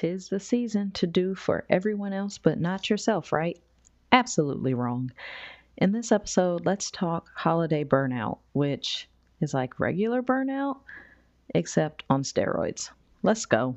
tis the season to do for everyone else but not yourself, right? Absolutely wrong. In this episode, let's talk holiday burnout, which is like regular burnout, except on steroids. Let's go.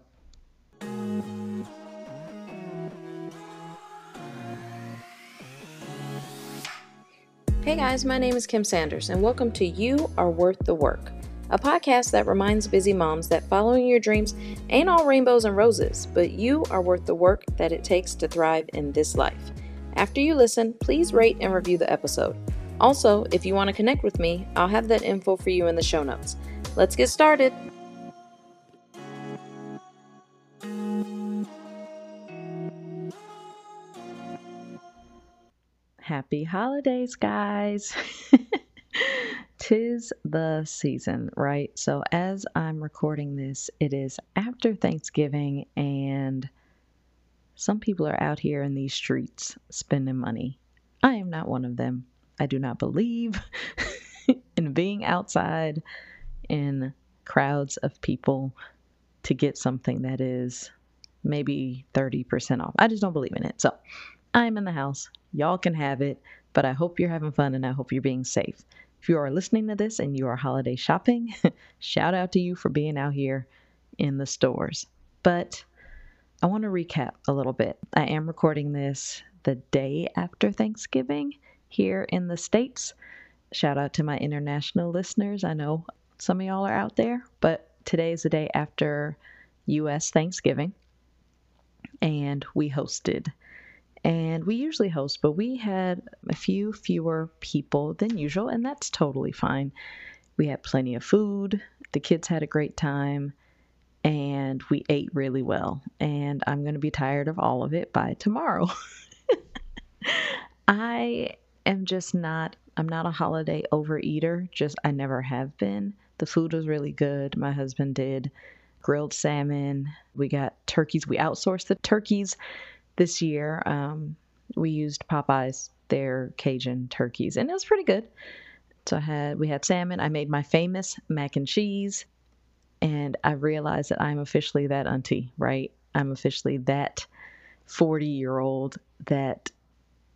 Hey guys, my name is Kim Sanders, and welcome to You Are Worth the Work a podcast that reminds busy moms that following your dreams ain't all rainbows and roses, but you are worth the work that it takes to thrive in this life. After you listen, please rate and review the episode. Also, if you want to connect with me, I'll have that info for you in the show notes. Let's get started. Happy holidays, guys. Tis the season, right? So, as I'm recording this, it is after Thanksgiving, and some people are out here in these streets spending money. I am not one of them. I do not believe in being outside in crowds of people to get something that is maybe 30% off. I just don't believe in it. So, I'm in the house. Y'all can have it, but I hope you're having fun and I hope you're being safe. If you are listening to this and you are holiday shopping, shout out to you for being out here in the stores. But I want to recap a little bit. I am recording this the day after Thanksgiving here in the States. Shout out to my international listeners. I know some of y'all are out there, but today is the day after US Thanksgiving. And we hosted and we usually host, but we had a few fewer people than usual, and that's totally fine. We had plenty of food, the kids had a great time, and we ate really well. And I'm going to be tired of all of it by tomorrow. I am just not I'm not a holiday overeater, just I never have been. The food was really good. My husband did grilled salmon. We got turkeys. We outsourced the turkeys this year, um, we used Popeyes, their Cajun turkeys, and it was pretty good. So I had we had salmon. I made my famous mac and cheese, and I realized that I'm officially that auntie, right? I'm officially that 40 year old that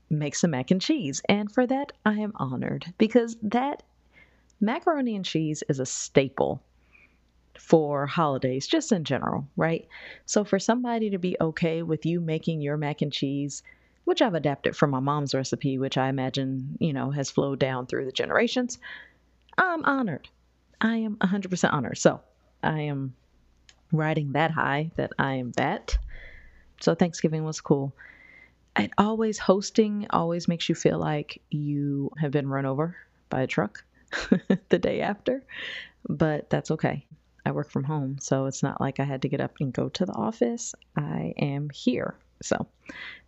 makes a mac and cheese, and for that I am honored because that macaroni and cheese is a staple for holidays, just in general, right? So for somebody to be okay with you making your mac and cheese, which I've adapted from my mom's recipe, which I imagine, you know, has flowed down through the generations, I'm honored. I am 100% honored. So I am riding that high that I am that. So Thanksgiving was cool. And always hosting always makes you feel like you have been run over by a truck the day after, but that's okay. I work from home, so it's not like I had to get up and go to the office. I am here. So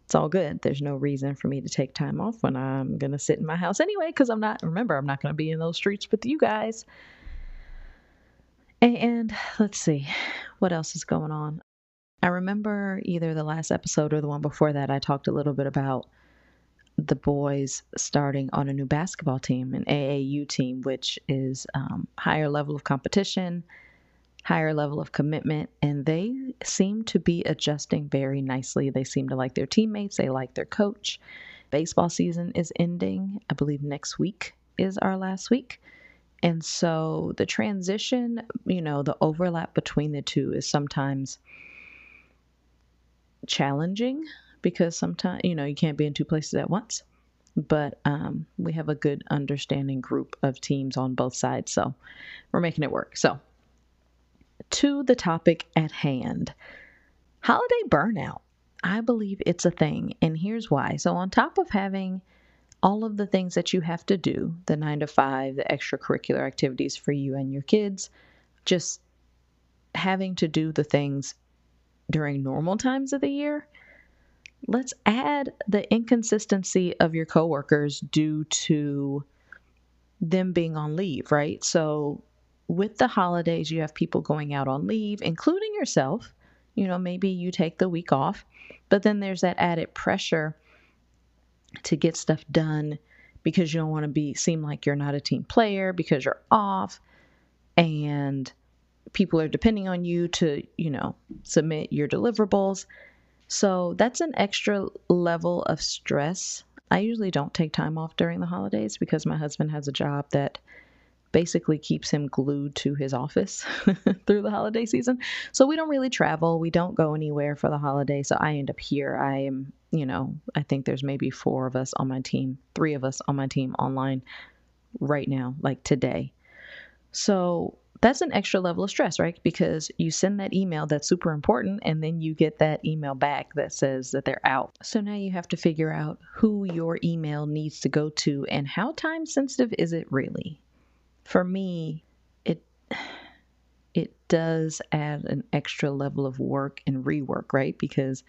it's all good. There's no reason for me to take time off when I'm going to sit in my house anyway, because I'm not, remember, I'm not going to be in those streets with you guys. And let's see, what else is going on? I remember either the last episode or the one before that, I talked a little bit about the boys starting on a new basketball team, an AAU team, which is um, higher level of competition higher level of commitment, and they seem to be adjusting very nicely. They seem to like their teammates, they like their coach. Baseball season is ending. I believe next week is our last week. And so the transition, you know, the overlap between the two is sometimes challenging because sometimes, you know, you can't be in two places at once. But um, we have a good understanding group of teams on both sides. So we're making it work. So to the topic at hand holiday burnout. I believe it's a thing, and here's why. So, on top of having all of the things that you have to do the nine to five, the extracurricular activities for you and your kids, just having to do the things during normal times of the year. Let's add the inconsistency of your coworkers due to them being on leave, right? So with the holidays, you have people going out on leave, including yourself. You know, maybe you take the week off, but then there's that added pressure to get stuff done because you don't want to be seem like you're not a team player because you're off and people are depending on you to, you know, submit your deliverables. So that's an extra level of stress. I usually don't take time off during the holidays because my husband has a job that basically keeps him glued to his office through the holiday season. So we don't really travel. We don't go anywhere for the holiday. So I end up here. I am, you know, I think there's maybe four of us on my team, three of us on my team online right now, like today. So that's an extra level of stress, right? Because you send that email that's super important and then you get that email back that says that they're out. So now you have to figure out who your email needs to go to and how time sensitive is it really? For me, it it does add an extra level of work and rework, right? Because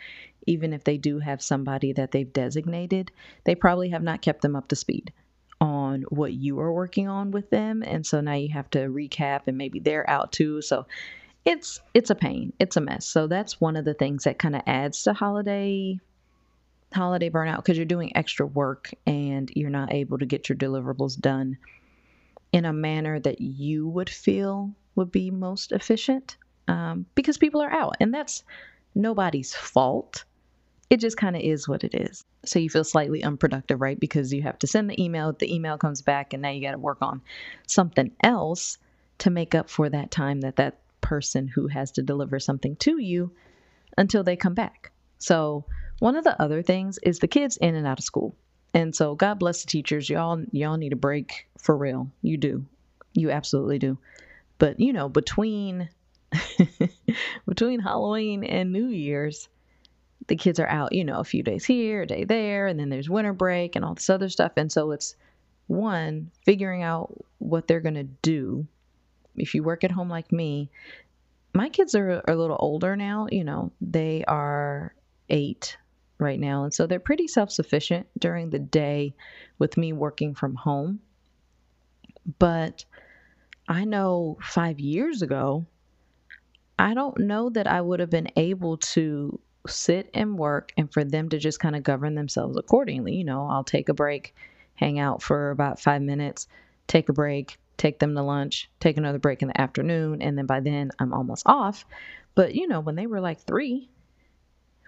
even if they do have somebody that they've designated, they probably have not kept them up to speed on what you are working on with them. And so now you have to recap and maybe they're out too. So it's it's a pain. It's a mess. So that's one of the things that kind of adds to holiday holiday burnout because you're doing extra work and you're not able to get your deliverables done in a manner that you would feel would be most efficient um, because people are out and that's nobody's fault it just kind of is what it is. So you feel slightly unproductive, right? Because you have to send the email, the email comes back, and now you got to work on something else to make up for that time that that person who has to deliver something to you until they come back. So one of the other things is the kids in and out of school. And so God bless the teachers. Y'all y'all need a break for real. You do. You absolutely do. But you know, between between Halloween and New Year's, the kids are out, you know, a few days here, a day there, and then there's winter break and all this other stuff. And so it's one, figuring out what they're to do. If you work at home like me, my kids are, are a little older now, you know, they are eight right now. And so they're pretty self sufficient during the day with me working from home. But I know five years ago, I don't know that I would have been able to sit and work and for them to just kind of govern themselves accordingly. You know, I'll take a break, hang out for about five minutes, take a break, take them to lunch, take another break in the afternoon, and then by then I'm almost off. But you know, when they were like three,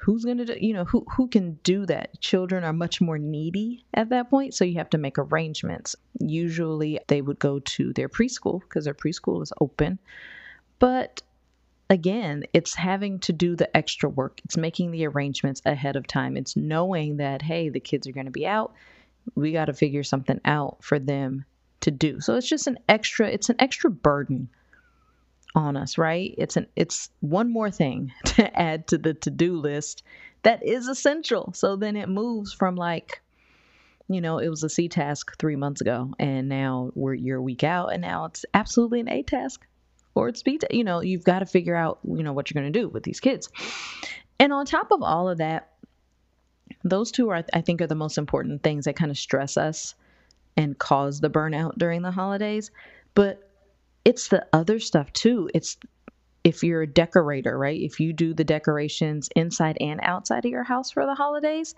who's gonna do you know who who can do that? Children are much more needy at that point, so you have to make arrangements. Usually they would go to their preschool because their preschool is open. But again, it's having to do the extra work. It's making the arrangements ahead of time. It's knowing that, hey, the kids are going to be out. We got to figure something out for them to do. So it's just an extra, it's an extra burden on us, right? It's an it's one more thing to add to the to-do list that is essential. So then it moves from like you know, it was a C task 3 months ago and now we're you're a week out and now it's absolutely an A task or it's be you know you've got to figure out you know what you're going to do with these kids and on top of all of that those two are i think are the most important things that kind of stress us and cause the burnout during the holidays but it's the other stuff too it's if you're a decorator right if you do the decorations inside and outside of your house for the holidays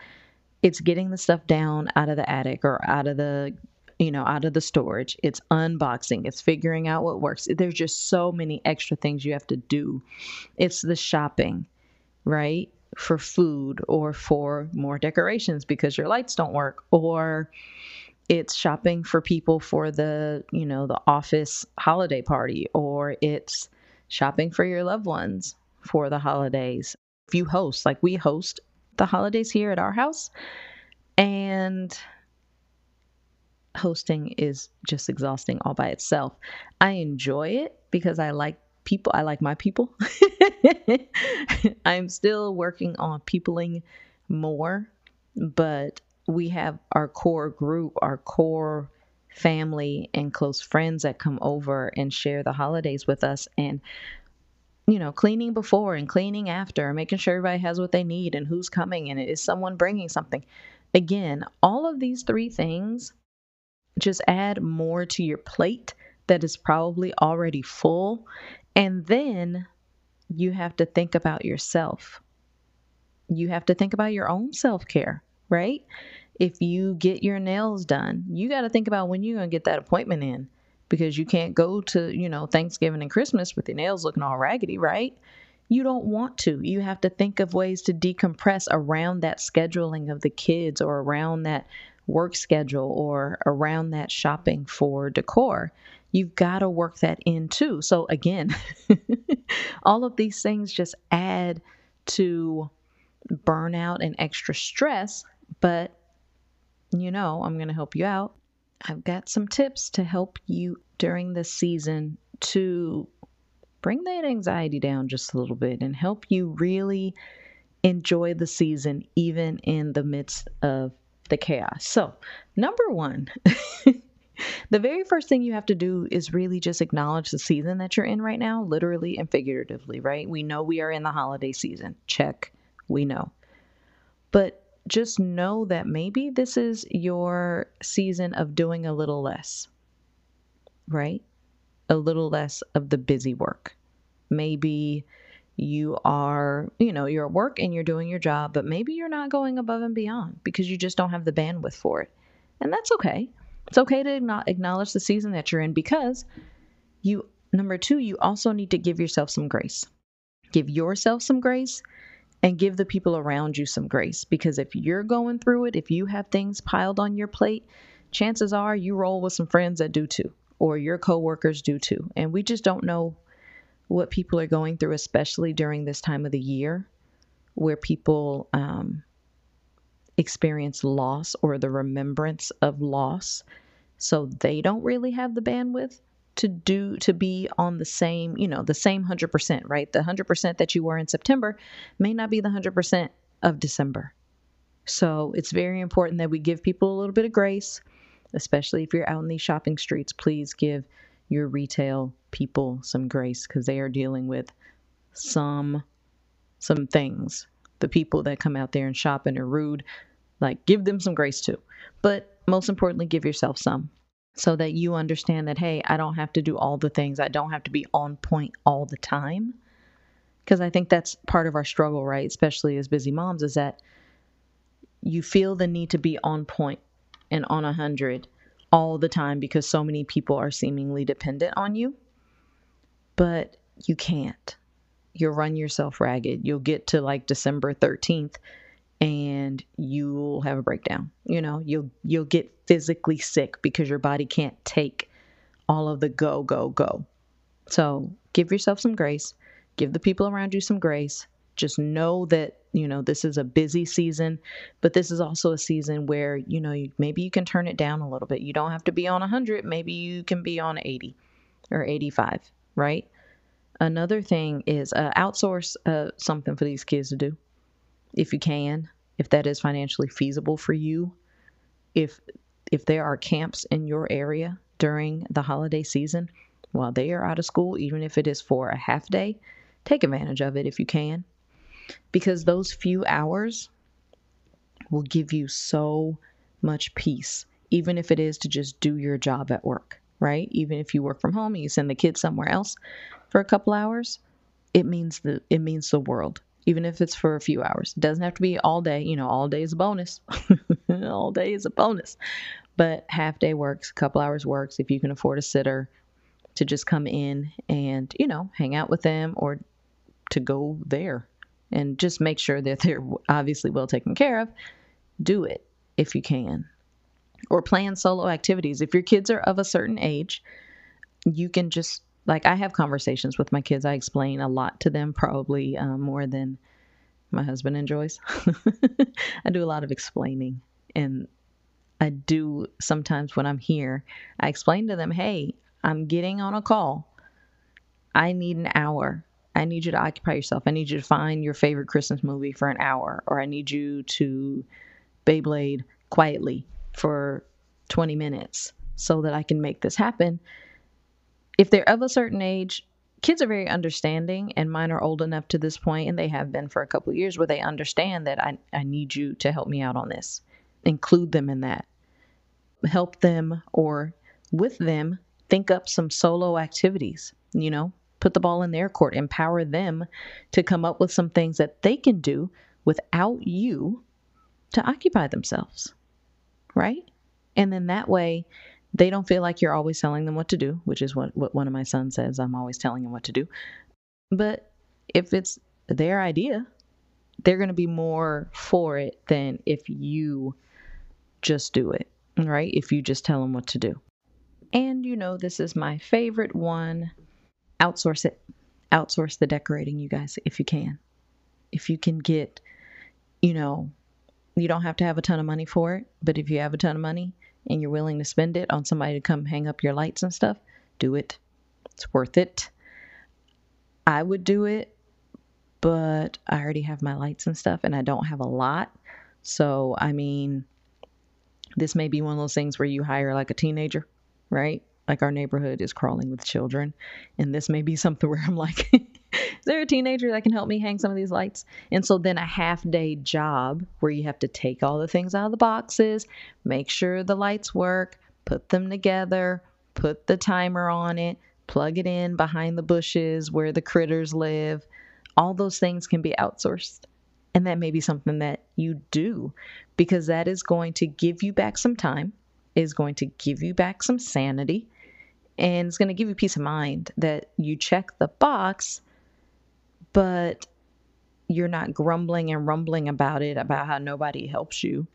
it's getting the stuff down out of the attic or out of the you know, out of the storage. It's unboxing. It's figuring out what works. There's just so many extra things you have to do. It's the shopping, right? For food or for more decorations because your lights don't work or it's shopping for people for the, you know, the office holiday party or it's shopping for your loved ones for the holidays. If you host, like we host the holidays here at our house and hosting is just exhausting all by itself. I enjoy it because I like people. I like my people. I'm still working on peopling more, but we have our core group, our core family and close friends that come over and share the holidays with us and you know cleaning before and cleaning after making sure everybody has what they need and who's coming and is someone bringing something again all of these three things just add more to your plate that is probably already full. And then you have to think about yourself. You have to think about your own self care, right? If you get your nails done, you got to think about when you're going to get that appointment in because you can't go to, you know, Thanksgiving and Christmas with your nails looking all raggedy, right? You don't want to. You have to think of ways to decompress around that scheduling of the kids or around that work schedule or around that shopping for decor. You've got to work that in too. So, again, all of these things just add to burnout and extra stress. But, you know, I'm going to help you out. I've got some tips to help you during this season to bring that anxiety down just a little bit and help you really enjoy the season, even in the midst of the chaos. So, number one, the very first thing you have to do is really just acknowledge the season that you're in right now, literally and figuratively, right? We know we are in the holiday season. Check. We know. But just know that maybe this is your season of doing a little less, right? A little less of the busy work. Maybe you are, you know, you're at work and you're doing your job, but maybe you're not going above and beyond because you just don't have the bandwidth for it. And that's okay. It's okay to acknowledge the season that you're in because you, number two, you also need to give yourself some grace. Give yourself some grace and give the people around you some grace because if you're going through it, if you have things piled on your plate, chances are you roll with some friends that do too, or your coworkers do too. And we just don't know what people are going through, especially during this time of the year where people um, experience loss or the remembrance of loss. So they don't really have the bandwidth to do to be on the same, you know, the same 100%, right? The 100% that you were in September may not be the 100% of December. So it's very important that we give people a little bit of grace, especially if you're out in these shopping streets. Please give your retail people some grace because they are dealing with some some things. The people that come out there and shop and are rude, like give them some grace too. But most importantly, give yourself some so that you understand that hey, I don't have to do all the things. I don't have to be on point all the time. Because I think that's part of our struggle, right? Especially as busy moms, is that you feel the need to be on point and on a hundred all the time because so many people are seemingly dependent on you. But you can't. You'll run yourself ragged. You'll get to like December 13th and you'll have a breakdown. You know, you'll you'll get physically sick because your body can't take all of the go go go. So, give yourself some grace. Give the people around you some grace. Just know that you know this is a busy season but this is also a season where you know maybe you can turn it down a little bit you don't have to be on 100 maybe you can be on 80 or 85 right another thing is uh, outsource uh, something for these kids to do if you can if that is financially feasible for you if if there are camps in your area during the holiday season while they are out of school even if it is for a half day take advantage of it if you can because those few hours will give you so much peace, even if it is to just do your job at work, right? Even if you work from home and you send the kids somewhere else for a couple hours, it means the it means the world. Even if it's for a few hours. It doesn't have to be all day. You know, all day is a bonus. all day is a bonus. But half day works, a couple hours works if you can afford a sitter to just come in and, you know, hang out with them or to go there and just make sure that they're obviously well taken care of. Do it if you can. Or plan solo activities. If your kids are of a certain age, you can just, like, I have conversations with my kids. I explain a lot to them, probably uh, more than my husband enjoys. I do a lot of explaining. And I do sometimes when I'm here, I explain to them, hey, I'm getting on a call. I need an hour I need you to occupy yourself. I need you to find your favorite Christmas movie for an hour, or I need you to Beyblade quietly for 20 minutes so that I can make this happen. If they're of a certain age, kids are very understanding, and mine are old enough to this point, and they have been for a couple years, where they understand that I, I need you to help me out on this. Include them in that. Help them or with them think up some solo activities, you know, put the ball in their court, empower them to come up with some things that they can do without you to occupy themselves. Right? And then that way, they don't feel like you're always telling them what to do, which is what, what one of my sons says. I'm always telling him what to do. But if it's their idea, they're going to be more for it than if you just do it, right? If you just tell them what to do. And you know, this is my favorite one outsource it. Outsource the decorating, you guys, if you can. If you can get, you know, you don't have to have a ton of money for it, but if you have a ton of money and you're willing to spend it on somebody to come hang up your lights and stuff, do it. It's worth it. I would do it, but I already have my lights and stuff and I don't have a lot. So, I mean, this may be one of those things where you hire like a teenager, right? Like our neighborhood is crawling with children. And this may be something where I'm like, is there a teenager that can help me hang some of these lights? And so then a half day job where you have to take all the things out of the boxes, make sure the lights work, put them together, put the timer on it, plug it in behind the bushes where the critters live. All those things can be outsourced. And that may be something that you do because that is going to give you back some time, is going to give you back some sanity, and it's going to give you peace of mind that you check the box, but you're not grumbling and rumbling about it, about how nobody helps you.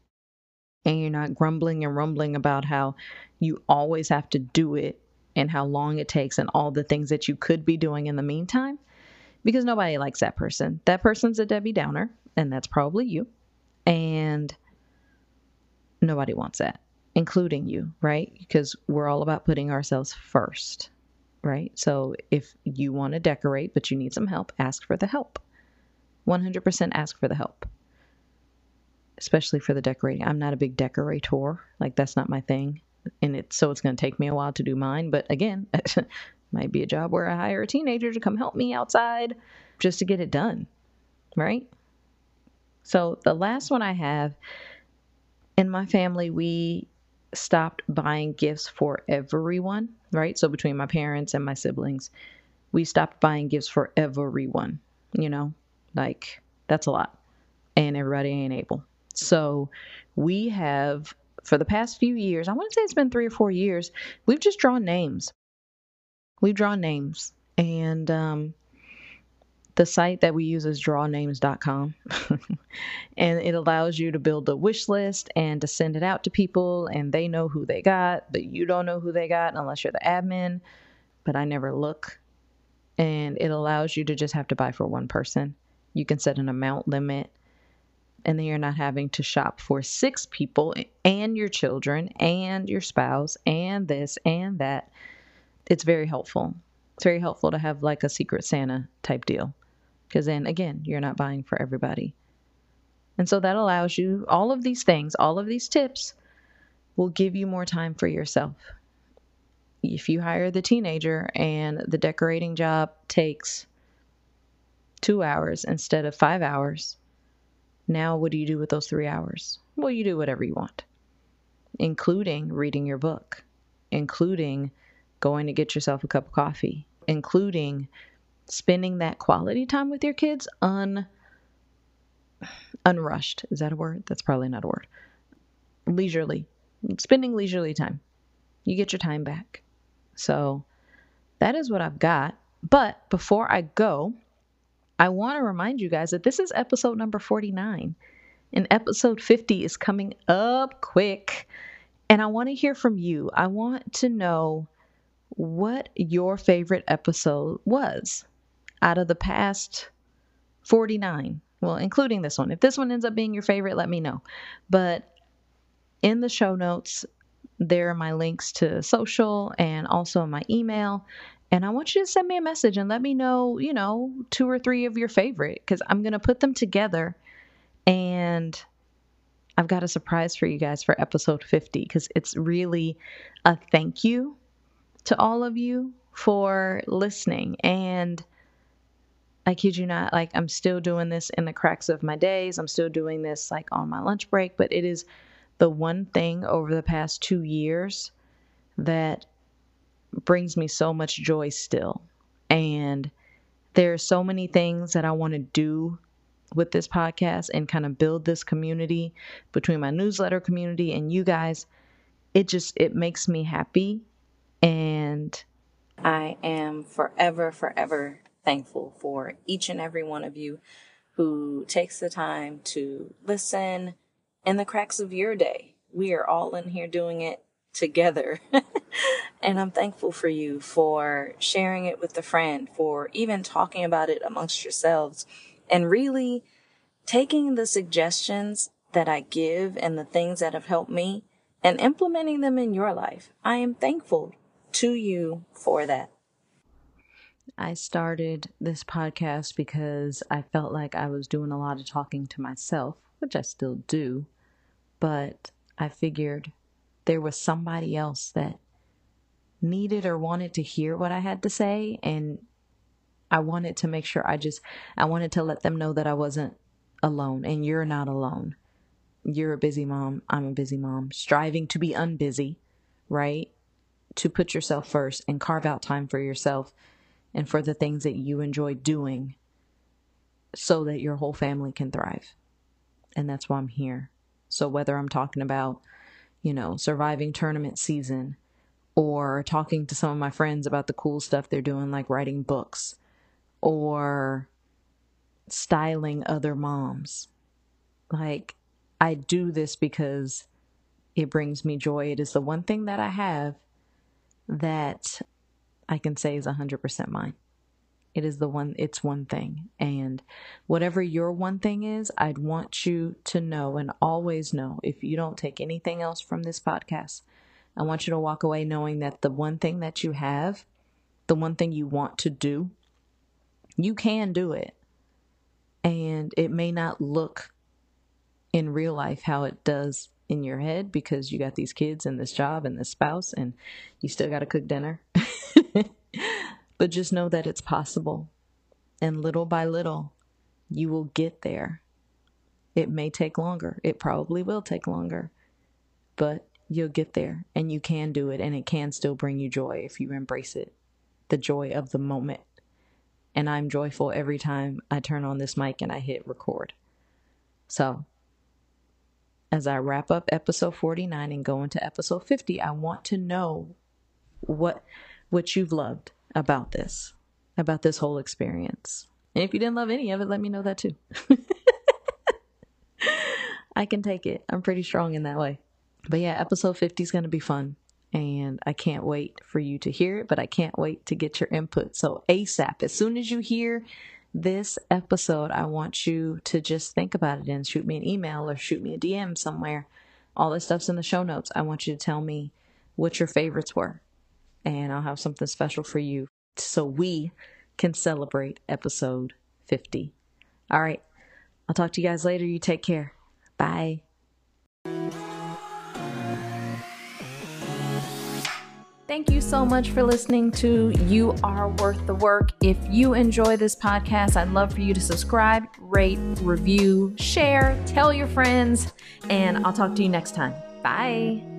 And you're not grumbling and rumbling about how you always have to do it and how long it takes and all the things that you could be doing in the meantime because nobody likes that person. That person's a Debbie Downer, and that's probably you. And nobody wants that, including you, right? Because we're all about putting ourselves first, right? So if you want to decorate, but you need some help, ask for the help. 100% ask for the help, especially for the decorating. I'm not a big decorator, like, that's not my thing. And it's so it's going to take me a while to do mine. But again, might be a job where I hire a teenager to come help me outside just to get it done, right? So the last one I have in my family, we stopped buying gifts for everyone, right? So between my parents and my siblings, we stopped buying gifts for everyone, you know, like that's a lot. And everybody ain't able. So we have, for the past few years, I want to say it's been three or four years, we've just drawn names. We've drawn names. And um, the site that we use is drawnames.com. and it allows you to build a wish list and to send it out to people, and they know who they got, but you don't know who they got unless you're the admin. But I never look. And it allows you to just have to buy for one person. You can set an amount limit, and then you're not having to shop for six people and your children and your spouse and this and that. It's very helpful. It's very helpful to have like a secret Santa type deal because then again, you're not buying for everybody. And so that allows you all of these things, all of these tips will give you more time for yourself. If you hire the teenager and the decorating job takes two hours instead of five hours, now what do you do with those three hours? Well, you do whatever you want, including reading your book, including going to get yourself a cup of coffee, including spending that quality time with your kids un unrushed. Is that a word? That's probably not a word. Leisurely. Spending leisurely time. You get your time back. So that is what I've got. But before I go, I want to remind you guys that this is episode number 49 and episode 50 is coming up quick. And I want to hear from you. I want to know what your favorite episode was out of the past 49. Well, including this one. If this one ends up being your favorite, let me know. But in the show notes, there are my links to social and also my email. And I want you to send me a message and let me know, you know, two or three of your favorite because I'm going to put them together. And I've got a surprise for you guys for episode 50 because it's really a thank you to all of you for listening. And I kid you not, like I'm still doing this in the cracks of my days. I'm still doing this like on my lunch break, but it is the one thing over the past two years that brings me so much joy still. And there are so many things that I want to do with this podcast and kind of build this community between my newsletter community and you guys. it just it makes me happy and I am forever forever thankful for each and every one of you who takes the time to listen in the cracks of your day. We are all in here doing it together. and I'm thankful for you for sharing it with a friend, for even talking about it amongst yourselves, and really taking the suggestions that I give and the things that have helped me and implementing them in your life. I am thankful to you for that. I started this podcast because I felt like I was doing a lot of talking to myself, which I still do, but I figured there was somebody else that needed or wanted to hear what I had to say and I wanted to make sure I just I wanted to let them know that I wasn't alone and you're not alone. You're a busy mom, I'm a busy mom, striving to be unbusy, right? To put yourself first and carve out time for yourself and for the things that you enjoy doing so that your whole family can thrive. And that's why I'm here. So whether I'm talking about, you know, surviving tournament season or talking to some of my friends about the cool stuff they're doing like writing books or styling other moms. Like I do this because it brings me joy. It is the one thing that I have that I can say is 100% mine. It is the one, it's one thing. And whatever your one thing is, I'd want you to know and always know if you don't take anything else from this podcast, I want you to walk away knowing that the one thing that you have, the one thing you want to do, you can do it. And it may not look in real life how it does in your head because you got these kids and this job and this spouse and you still got to cook dinner. but just know that it's possible. And little by little, you will get there. It may take longer. It probably will take longer. But you'll get there and you can do it and it can still bring you joy if you embrace it. The joy of the moment. And I'm joyful every time I turn on this mic and I hit record. So, as I wrap up episode 49 and go into episode 50, I want to know what what you've loved about this, about this whole experience. And if you didn't love any of it, let me know that too. I can take it. I'm pretty strong in that way. But yeah, episode 50 is going to be fun. And I can't wait for you to hear it, but I can't wait to get your input. So, ASAP, as soon as you hear this episode, I want you to just think about it and shoot me an email or shoot me a DM somewhere. All this stuff's in the show notes. I want you to tell me what your favorites were and I'll have something special for you so we can celebrate episode 50. All right. I'll talk to you guys later. You take care. Bye. Thank you so much for listening to You Are Worth the Work. If you enjoy this podcast, I'd love for you to subscribe, rate, review, share, tell your friends, and I'll talk to you next time. Bye.